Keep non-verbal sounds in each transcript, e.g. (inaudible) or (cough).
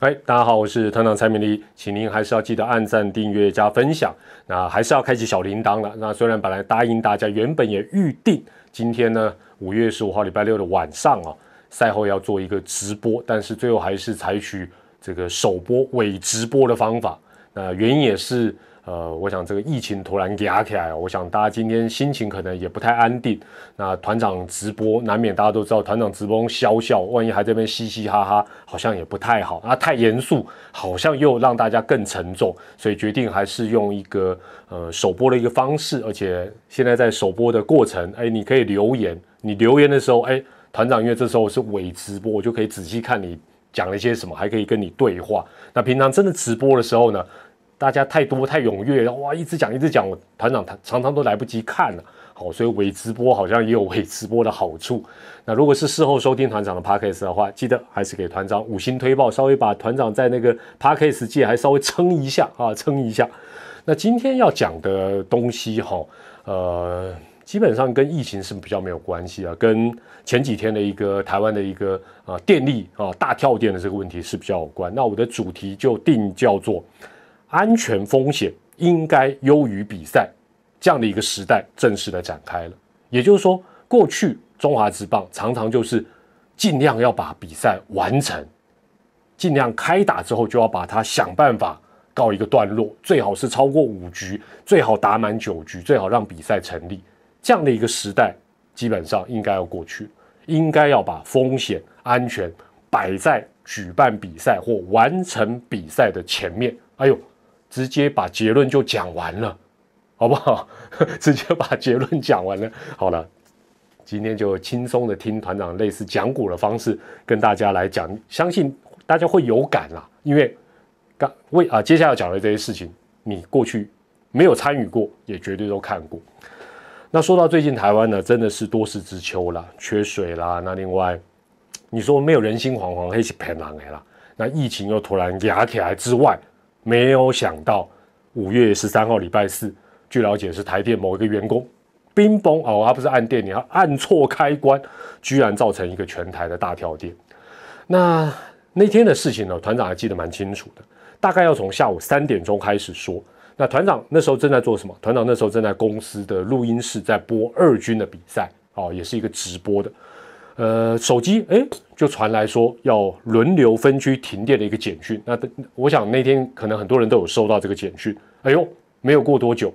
哎，大家好，我是团长蔡明丽，请您还是要记得按赞、订阅、加分享，那还是要开启小铃铛了。那虽然本来答应大家，原本也预定今天呢，五月十五号礼拜六的晚上啊，赛后要做一个直播，但是最后还是采取这个首播伪直播的方法。那原因也是。呃，我想这个疫情突然压起来，我想大家今天心情可能也不太安定。那团长直播难免大家都知道，团长直播笑笑，万一还在那边嘻嘻哈哈，好像也不太好。那太严肃，好像又让大家更沉重，所以决定还是用一个呃首播的一个方式。而且现在在首播的过程，哎，你可以留言，你留言的时候，哎，团长因为这时候是伪直播，我就可以仔细看你讲了一些什么，还可以跟你对话。那平常真的直播的时候呢？大家太多太踊跃，哇，一直讲一直讲，我团长他常常都来不及看了。好，所以伪直播好像也有伪直播的好处。那如果是事后收听团长的 podcast 的话，记得还是给团长五星推报，稍微把团长在那个 podcast 界还稍微撑一下啊，撑一下。那今天要讲的东西哈，呃，基本上跟疫情是比较没有关系啊，跟前几天的一个台湾的一个啊电力啊大跳电的这个问题是比较有关。那我的主题就定叫做。安全风险应该优于比赛，这样的一个时代正式的展开了。也就是说，过去中华职棒常常就是尽量要把比赛完成，尽量开打之后就要把它想办法告一个段落，最好是超过五局，最好打满九局，最好让比赛成立。这样的一个时代基本上应该要过去，应该要把风险安全摆在举办比赛或完成比赛的前面。哎呦！直接把结论就讲完了，好不好？(laughs) 直接把结论讲完了。好了，今天就轻松的听团长类似讲股的方式跟大家来讲，相信大家会有感啦。因为刚为啊，接下来讲的这些事情，你过去没有参与过，也绝对都看过。那说到最近台湾呢，真的是多事之秋啦，缺水啦。那另外，你说没有人心惶惶，黑起偏狼来啦。那疫情又突然压起来之外，没有想到五月十三号礼拜四，据了解是台电某一个员工冰崩哦，他不是按电，你要按错开关，居然造成一个全台的大跳电。那那天的事情呢，团长还记得蛮清楚的，大概要从下午三点钟开始说。那团长那时候正在做什么？团长那时候正在公司的录音室在播二军的比赛哦，也是一个直播的。呃，手机哎，就传来说要轮流分区停电的一个简讯。那我想那天可能很多人都有收到这个简讯。哎呦，没有过多久，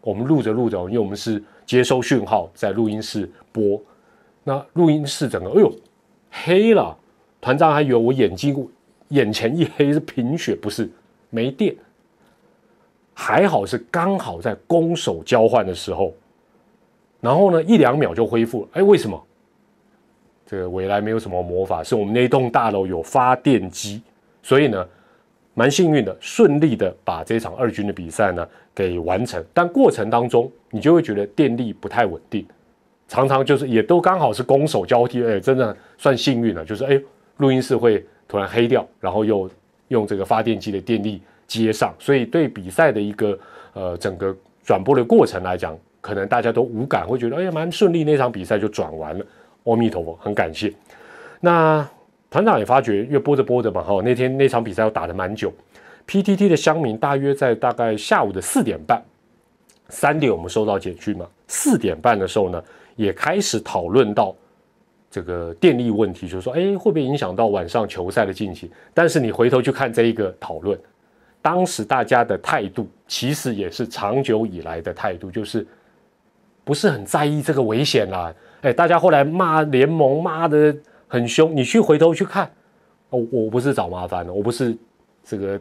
我们录着录着，因为我们是接收讯号在录音室播，那录音室整个哎呦黑了，团长还以为我眼睛眼前一黑是贫血，不是没电，还好是刚好在攻守交换的时候，然后呢一两秒就恢复了。哎，为什么？这个未来没有什么魔法，是我们那栋大楼有发电机，所以呢，蛮幸运的，顺利的把这场二军的比赛呢给完成。但过程当中，你就会觉得电力不太稳定，常常就是也都刚好是攻守交替，哎，真的算幸运了，就是哎，录音室会突然黑掉，然后又用这个发电机的电力接上，所以对比赛的一个呃整个转播的过程来讲，可能大家都无感，会觉得哎呀蛮顺利，那场比赛就转完了。阿弥陀佛，很感谢。那团长也发觉，越播着播着嘛，哈，那天那场比赛要打的蛮久。PTT 的乡民大约在大概下午的四点半，三点我们收到简讯嘛，四点半的时候呢，也开始讨论到这个电力问题，就是说，哎，会不会影响到晚上球赛的进行？但是你回头去看这一个讨论，当时大家的态度其实也是长久以来的态度，就是不是很在意这个危险啦。哎，大家后来骂联盟骂的很凶，你去回头去看，哦，我不是找麻烦的，我不是这个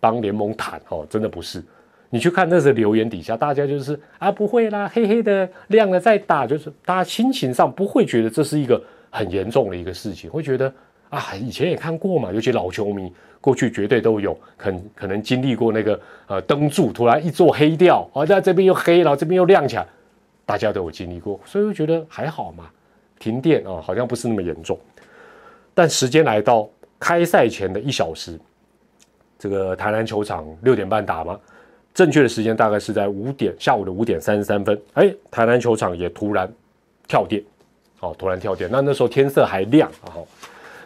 帮联盟谈哦，真的不是。你去看那些留言底下，大家就是啊，不会啦，黑黑的亮了再打，就是大家心情上不会觉得这是一个很严重的一个事情，会觉得啊，以前也看过嘛，尤其老球迷过去绝对都有，可 (laughs) 可能经历过那个呃灯柱突然一座黑掉，啊，在这边又黑了，这边又亮起来。大家都有经历过，所以我觉得还好嘛。停电啊，好像不是那么严重。但时间来到开赛前的一小时，这个台南球场六点半打吗？正确的时间大概是在五点，下午的五点三十三分。哎，台南球场也突然跳电，哦，突然跳电。那那时候天色还亮啊。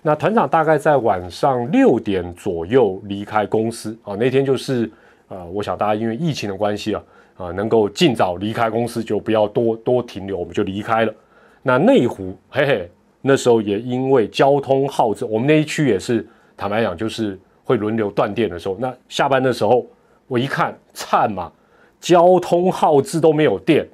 那团长大概在晚上六点左右离开公司啊，那天就是呃，我想大家因为疫情的关系啊，啊，能够尽早离开公司，就不要多多停留，我们就离开了。那内湖，嘿嘿，那时候也因为交通耗资，我们那一区也是坦白讲，就是会轮流断电的时候。那下班的时候，我一看，惨嘛，交通耗资都没有电，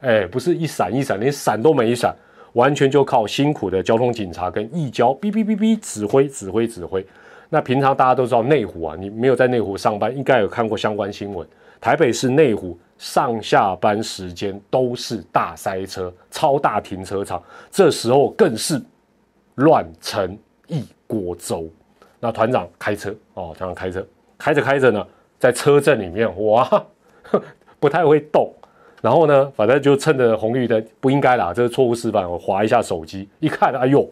哎，不是一闪一闪，连闪都没闪。完全就靠辛苦的交通警察跟义交哔哔哔哔指挥指挥指挥。那平常大家都知道内湖啊，你没有在内湖上班，应该有看过相关新闻。台北市内湖上下班时间都是大塞车，超大停车场，这时候更是乱成一锅粥。那团长开车哦，团长开车，开着开着呢，在车阵里面哇，(laughs) 不太会动。然后呢，反正就趁着红绿灯，不应该啦，这是错误示范。我划一下手机，一看，哎呦，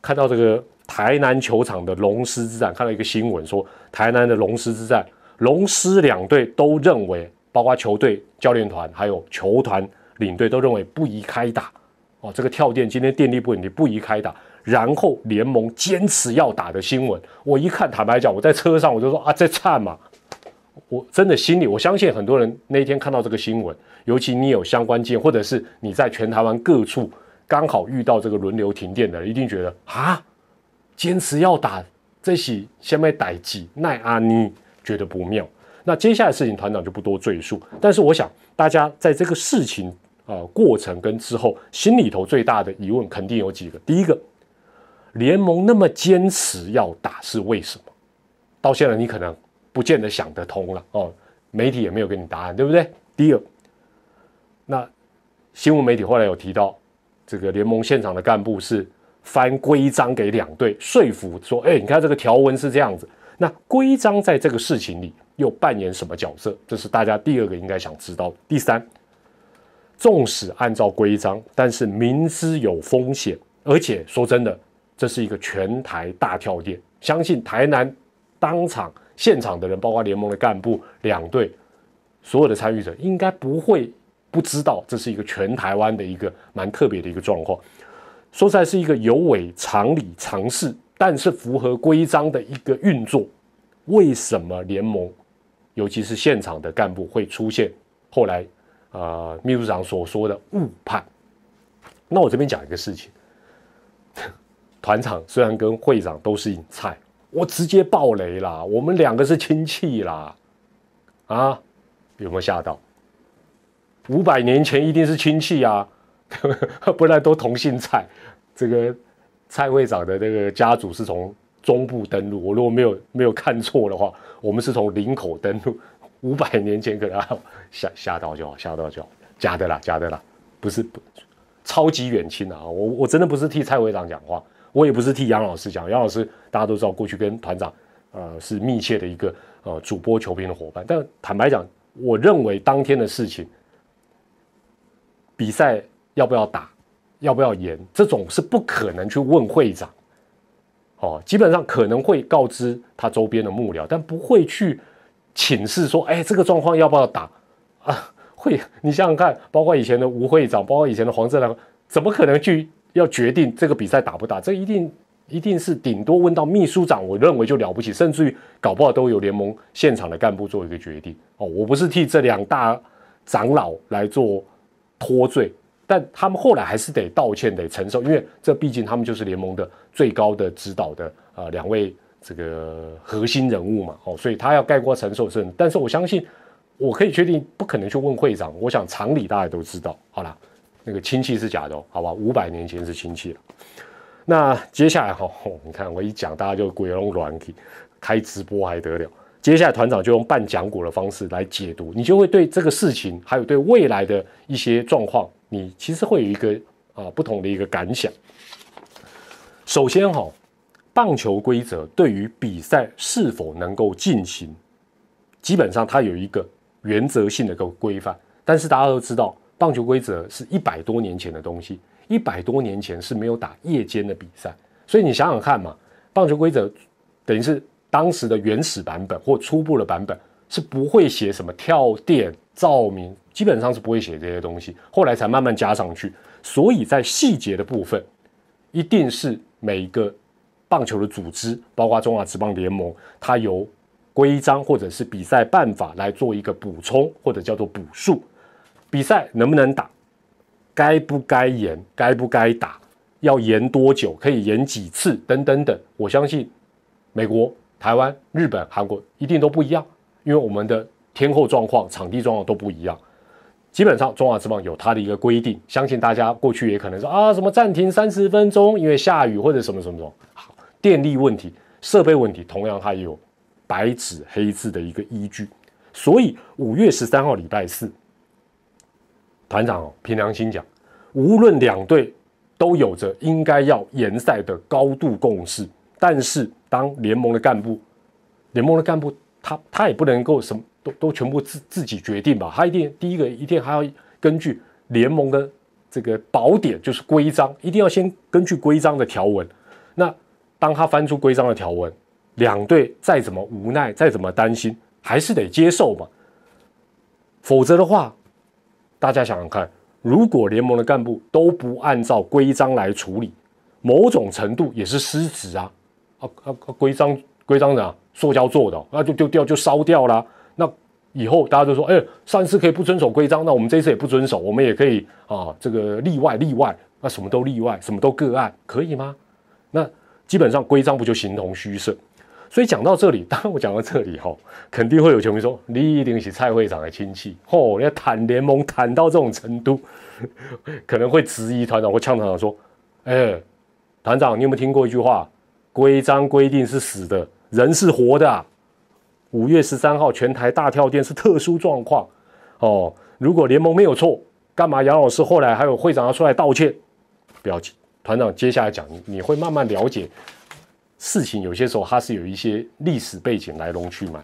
看到这个台南球场的龙狮之战，看到一个新闻说，台南的龙狮之战，龙狮两队都认为，包括球队、教练团还有球团领队都认为不宜开打。哦，这个跳电今天电力不稳定，不宜开打。然后联盟坚持要打的新闻，我一看，坦白讲，我在车上我就说啊，在颤嘛。我真的心里，我相信很多人那一天看到这个新闻，尤其你有相关经验，或者是你在全台湾各处刚好遇到这个轮流停电的人，一定觉得啊，坚持要打这些先被逮鸡奈阿尼，觉得不妙。那接下来事情团长就不多赘述，但是我想大家在这个事情啊过程跟之后，心里头最大的疑问肯定有几个。第一个，联盟那么坚持要打是为什么？到现在你可能。不见得想得通了哦，媒体也没有给你答案，对不对？第二，那新闻媒体后来有提到，这个联盟现场的干部是翻规章给两队说服，说：“哎，你看这个条文是这样子。”那规章在这个事情里又扮演什么角色？这是大家第二个应该想知道。第三，纵使按照规章，但是明知有风险，而且说真的，这是一个全台大跳电，相信台南当场。现场的人，包括联盟的干部、两队所有的参与者，应该不会不知道这是一个全台湾的一个蛮特别的一个状况。说出来是一个有违常理、常识，但是符合规章的一个运作。为什么联盟，尤其是现场的干部会出现后来呃秘书长所说的误判？那我这边讲一个事情，(laughs) 团长虽然跟会长都是引菜。我直接爆雷啦！我们两个是亲戚啦，啊，有没有吓到？五百年前一定是亲戚啊，(laughs) 不然都同姓菜。这个蔡会长的这个家族是从中部登陆，我如果没有没有看错的话，我们是从林口登陆。五百年前可能吓吓到就好，吓到就好，假的啦，假的啦，不是不超级远亲啊！我我真的不是替蔡会长讲话。我也不是替杨老师讲，杨老师大家都知道，过去跟团长，呃，是密切的一个呃主播球评的伙伴。但坦白讲，我认为当天的事情，比赛要不要打，要不要延，这种是不可能去问会长，哦，基本上可能会告知他周边的幕僚，但不会去请示说，哎，这个状况要不要打啊？会，你想想看，包括以前的吴会长，包括以前的黄正良，怎么可能去？要决定这个比赛打不打，这一定一定是顶多问到秘书长，我认为就了不起，甚至于搞不好都有联盟现场的干部做一个决定。哦，我不是替这两大长老来做脱罪，但他们后来还是得道歉，得承受，因为这毕竟他们就是联盟的最高的指导的啊两位这个核心人物嘛。哦，所以他要概括承受是，但是我相信我可以确定不可能去问会长，我想常理大家都知道。好了。那个亲戚是假的，好吧？五百年前是亲戚了。那接下来哈，你看我一讲，大家就鬼龙软体开直播还得了？接下来团长就用半讲古的方式来解读，你就会对这个事情，还有对未来的一些状况，你其实会有一个啊不同的一个感想。首先哈，棒球规则对于比赛是否能够进行，基本上它有一个原则性的一个规范，但是大家都知道。棒球规则是一百多年前的东西，一百多年前是没有打夜间的比赛，所以你想想看嘛，棒球规则等于是当时的原始版本或初步的版本是不会写什么跳电、照明，基本上是不会写这些东西，后来才慢慢加上去。所以在细节的部分，一定是每一个棒球的组织，包括中华职棒联盟，它由规章或者是比赛办法来做一个补充，或者叫做补数。比赛能不能打？该不该延？该不该打？要延多久？可以延几次？等等等。我相信美国、台湾、日本、韩国一定都不一样，因为我们的天候状况、场地状况都不一样。基本上中华之棒有它的一个规定，相信大家过去也可能说啊，什么暂停三十分钟，因为下雨或者什么什么什么。好，电力问题、设备问题，同样它也有白纸黑字的一个依据。所以五月十三号礼拜四，团长哦，凭良心讲，无论两队都有着应该要延赛的高度共识，但是当联盟的干部，联盟的干部他他也不能够什么。都都全部自自己决定吧，他一定第一个一定还要根据联盟的这个宝典，就是规章，一定要先根据规章的条文。那当他翻出规章的条文，两队再怎么无奈，再怎么担心，还是得接受嘛。否则的话，大家想想看，如果联盟的干部都不按照规章来处理，某种程度也是失职啊！啊啊，规章规章的啊塑胶做的，那就丢掉就烧掉了。那以后大家都说，哎，上一次可以不遵守规章，那我们这次也不遵守，我们也可以啊，这个例外例外，那什么都例外，什么都个案，可以吗？那基本上规章不就形同虚设？所以讲到这里，当我讲到这里哈，肯定会有球迷说，你一定是蔡会长的亲戚，嚯，要谈联盟谈到这种程度，可能会质疑团长或呛团长说，哎，团长，你有没有听过一句话？规章规定是死的，人是活的。五月十三号全台大跳电是特殊状况，哦，如果联盟没有错，干嘛杨老师后来还有会长要出来道歉？不要紧，团长接下来讲，你会慢慢了解事情，有些时候它是有一些历史背景来龙去脉。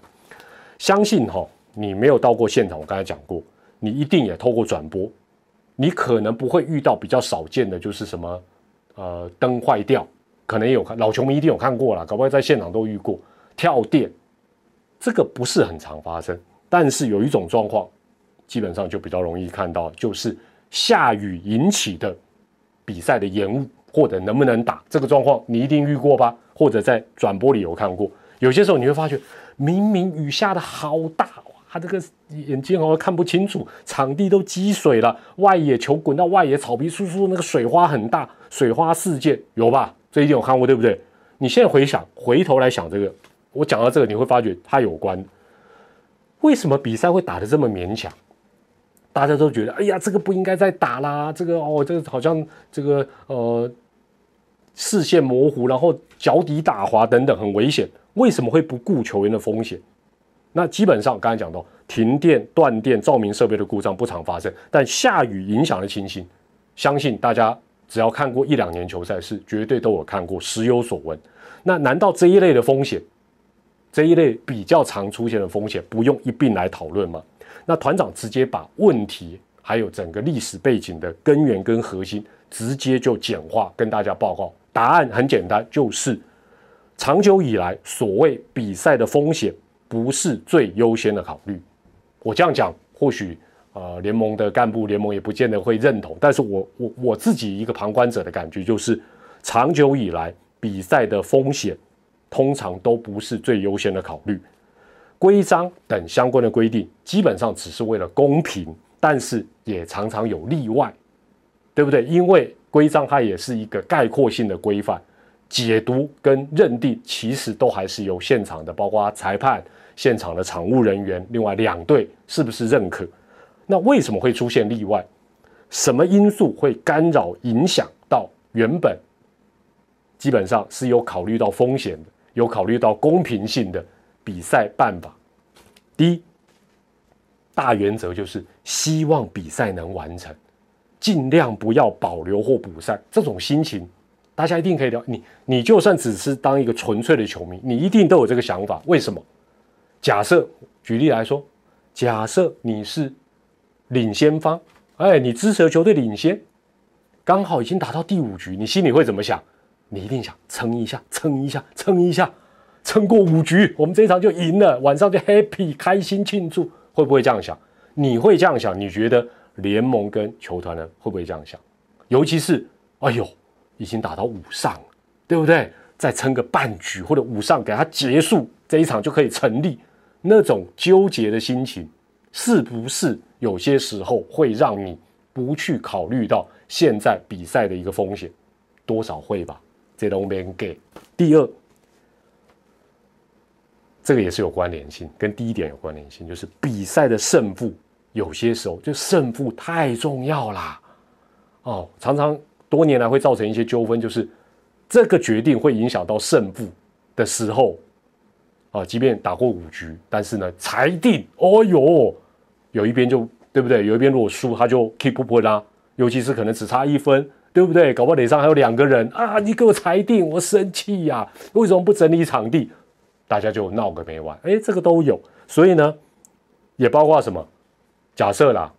相信哈，你没有到过现场，我刚才讲过，你一定也透过转播，你可能不会遇到比较少见的，就是什么呃灯坏掉，可能有看老球迷一定有看过了，搞不好在现场都遇过跳电。这个不是很常发生，但是有一种状况，基本上就比较容易看到，就是下雨引起的比赛的延误或者能不能打这个状况，你一定遇过吧？或者在转播里有看过。有些时候你会发觉，明明雨下的好大，哇，这个眼睛好像看不清楚，场地都积水了，外野球滚到外野草皮，簌簌那个水花很大，水花事件有吧？这一定有看过，对不对？你现在回想，回头来想这个。我讲到这个，你会发觉它有关。为什么比赛会打得这么勉强？大家都觉得，哎呀，这个不应该再打啦，这个哦，这个好像这个呃视线模糊，然后脚底打滑等等，很危险。为什么会不顾球员的风险？那基本上刚才讲到，停电、断电、照明设备的故障不常发生，但下雨影响的情形，相信大家只要看过一两年球赛，是绝对都有看过，时有所闻。那难道这一类的风险？这一类比较常出现的风险，不用一并来讨论吗？那团长直接把问题还有整个历史背景的根源跟核心，直接就简化跟大家报告。答案很简单，就是长久以来所谓比赛的风险不是最优先的考虑。我这样讲，或许呃联盟的干部联盟也不见得会认同，但是我我我自己一个旁观者的感觉就是，长久以来比赛的风险。通常都不是最优先的考虑，规章等相关的规定基本上只是为了公平，但是也常常有例外，对不对？因为规章它也是一个概括性的规范，解读跟认定其实都还是由现场的，包括裁判、现场的场务人员，另外两队是不是认可？那为什么会出现例外？什么因素会干扰影响到原本基本上是有考虑到风险的？有考虑到公平性的比赛办法。第一，大原则就是希望比赛能完成，尽量不要保留或补赛。这种心情，大家一定可以聊。你你就算只是当一个纯粹的球迷，你一定都有这个想法。为什么？假设举例来说，假设你是领先方，哎，你支持的球队领先，刚好已经打到第五局，你心里会怎么想？你一定想撑一下，撑一下，撑一下，撑过五局，我们这一场就赢了，晚上就 happy 开心庆祝，会不会这样想？你会这样想？你觉得联盟跟球团呢会不会这样想？尤其是，哎呦，已经打到五上了，对不对？再撑个半局或者五上给他结束这一场就可以成立，那种纠结的心情，是不是有些时候会让你不去考虑到现在比赛的一个风险？多少会吧，这都没人给。第二，这个也是有关联性，跟第一点有关联性，就是比赛的胜负，有些时候就胜负太重要啦。哦，常常多年来会造成一些纠纷，就是这个决定会影响到胜负的时候，啊，即便打过五局，但是呢，裁定，哦哟，有一边就对不对？有一边如果输，他就 keep 不分啦，尤其是可能只差一分，对不对？搞不好脸上还有两个人啊，你给我裁定，我生气呀，为什么不整理场地？大家就闹个没完，哎，这个都有，所以呢，也包括什么？假设啦。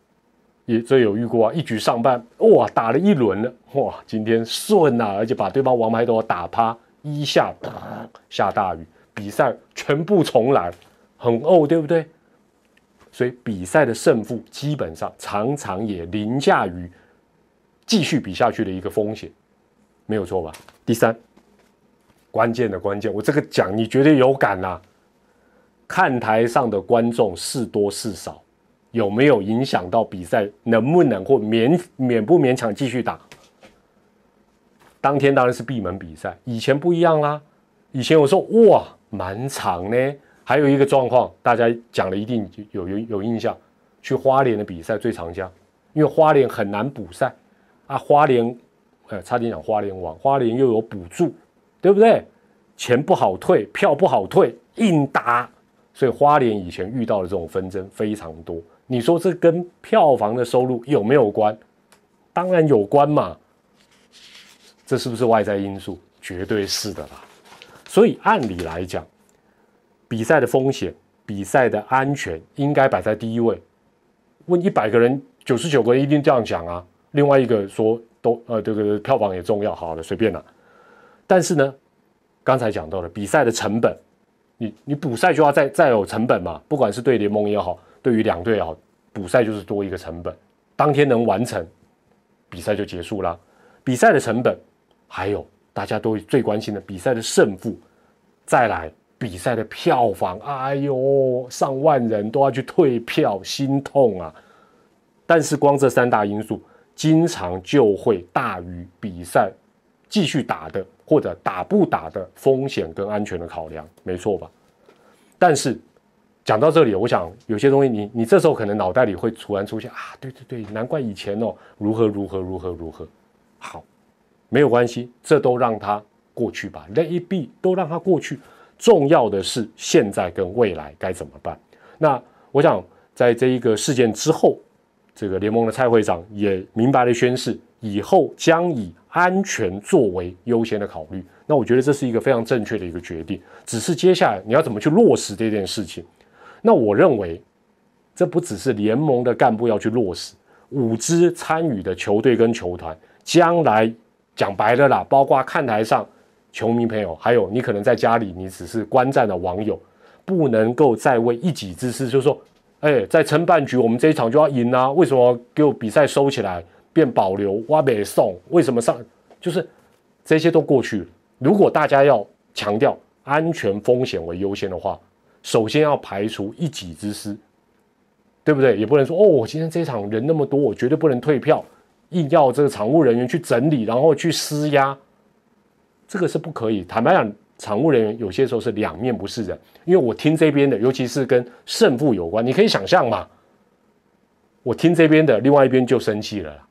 也这有遇过啊，一局上半哇打了一轮了哇，今天顺啊，而且把对方王牌都打趴，一下啪下大雨，比赛全部重来，很哦，对不对？所以比赛的胜负基本上常常也凌驾于继续比下去的一个风险，没有错吧？第三，关键的关键，我这个讲你绝对有感呐，看台上的观众是多是少。有没有影响到比赛能不能或勉勉不勉强继续打？当天当然是闭门比赛，以前不一样啦。以前我说哇满场呢，还有一个状况，大家讲了一定有有有印象，去花莲的比赛最常讲，因为花莲很难补赛啊，花莲呃差点讲花莲王，花莲又有补助，对不对？钱不好退，票不好退，硬打，所以花莲以前遇到的这种纷争非常多。你说这跟票房的收入有没有关？当然有关嘛。这是不是外在因素？绝对是的啦。所以按理来讲，比赛的风险、比赛的安全应该摆在第一位。问一百个人，九十九个人一定这样讲啊。另外一个说都呃这个票房也重要，好了随便了。但是呢，刚才讲到了比赛的成本，你你补赛就要再再有成本嘛，不管是对联盟也好。对于两队也好，补赛就是多一个成本，当天能完成，比赛就结束了。比赛的成本，还有大家都最关心的比赛的胜负，再来比赛的票房，哎呦，上万人都要去退票，心痛啊！但是光这三大因素，经常就会大于比赛继续打的或者打不打的风险跟安全的考量，没错吧？但是。讲到这里，我想有些东西，你你这时候可能脑袋里会突然出现啊，对对对，难怪以前哦，如何如何如何如何，好，没有关系，这都让它过去吧，Let it be，都让它过去。重要的是现在跟未来该怎么办？那我想在这一个事件之后，这个联盟的蔡会长也明白了宣誓，以后将以安全作为优先的考虑。那我觉得这是一个非常正确的一个决定，只是接下来你要怎么去落实这件事情。那我认为，这不只是联盟的干部要去落实，五支参与的球队跟球团，将来讲白了啦，包括看台上球迷朋友，还有你可能在家里你只是观战的网友，不能够再为一己之私，就是说，哎，在撑半局，我们这一场就要赢啊，为什么给我比赛收起来变保留挖北送？为什么上？就是这些都过去。如果大家要强调安全风险为优先的话，首先要排除一己之私，对不对？也不能说哦，我今天这场人那么多，我绝对不能退票，硬要这个场务人员去整理，然后去施压，这个是不可以。坦白讲，场务人员有些时候是两面不是人，因为我听这边的，尤其是跟胜负有关，你可以想象嘛，我听这边的，另外一边就生气了，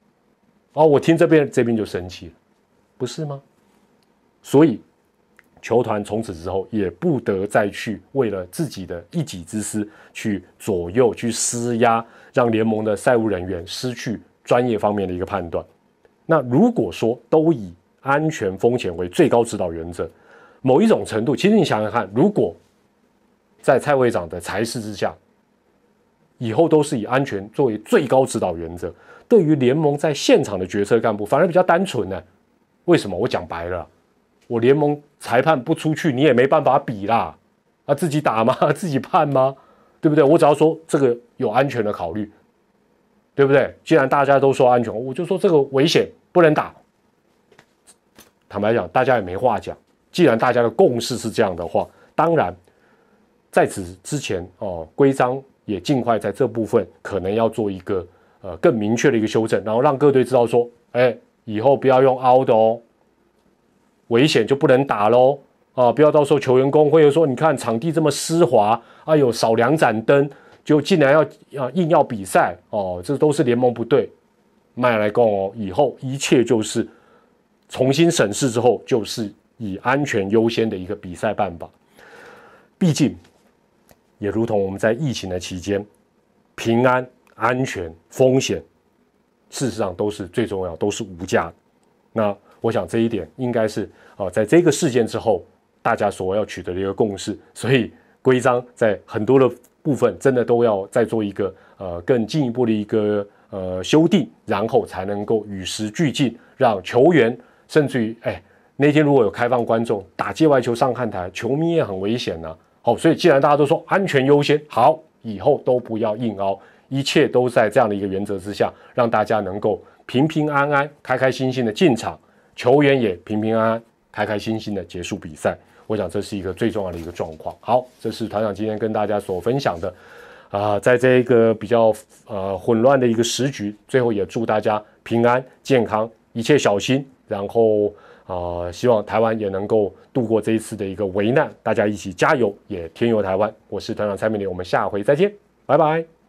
哦，我听这边这边就生气了，不是吗？所以。球团从此之后也不得再去为了自己的一己之私去左右、去施压，让联盟的赛务人员失去专业方面的一个判断。那如果说都以安全风险为最高指导原则，某一种程度，其实你想想看，如果在蔡会长的裁示之下，以后都是以安全作为最高指导原则，对于联盟在现场的决策干部反而比较单纯呢？为什么？我讲白了。我联盟裁判不出去，你也没办法比啦，啊，自己打吗？(laughs) 自己判吗？对不对？我只要说这个有安全的考虑，对不对？既然大家都说安全，我就说这个危险不能打。坦白讲，大家也没话讲，既然大家的共识是这样的话，当然在此之前哦，规章也尽快在这部分可能要做一个呃更明确的一个修正，然后让各队知道说，哎，以后不要用凹的哦，危险就不能打喽啊！不要到时候球员工会又说，你看场地这么湿滑，哎呦少两盏灯就竟然要啊硬要比赛哦，这都是联盟不对。麦来共哦，以后一切就是重新审视之后，就是以安全优先的一个比赛办法。毕竟，也如同我们在疫情的期间，平安、安全、风险，事实上都是最重要，都是无价。那我想这一点应该是啊，在这个事件之后，大家所要取得的一个共识。所以规章在很多的部分，真的都要再做一个呃更进一步的一个。呃，修订，然后才能够与时俱进，让球员甚至于，哎，那天如果有开放观众打界外球上看台，球迷也很危险呢。好，所以既然大家都说安全优先，好，以后都不要硬凹，一切都在这样的一个原则之下，让大家能够平平安安、开开心心的进场，球员也平平安安、开开心心的结束比赛。我想这是一个最重要的一个状况。好，这是团长今天跟大家所分享的。啊，在这一个比较呃混乱的一个时局，最后也祝大家平安健康，一切小心。然后啊，希望台湾也能够度过这一次的一个危难，大家一起加油，也添油台湾。我是团长蔡明，我们下回再见，拜拜。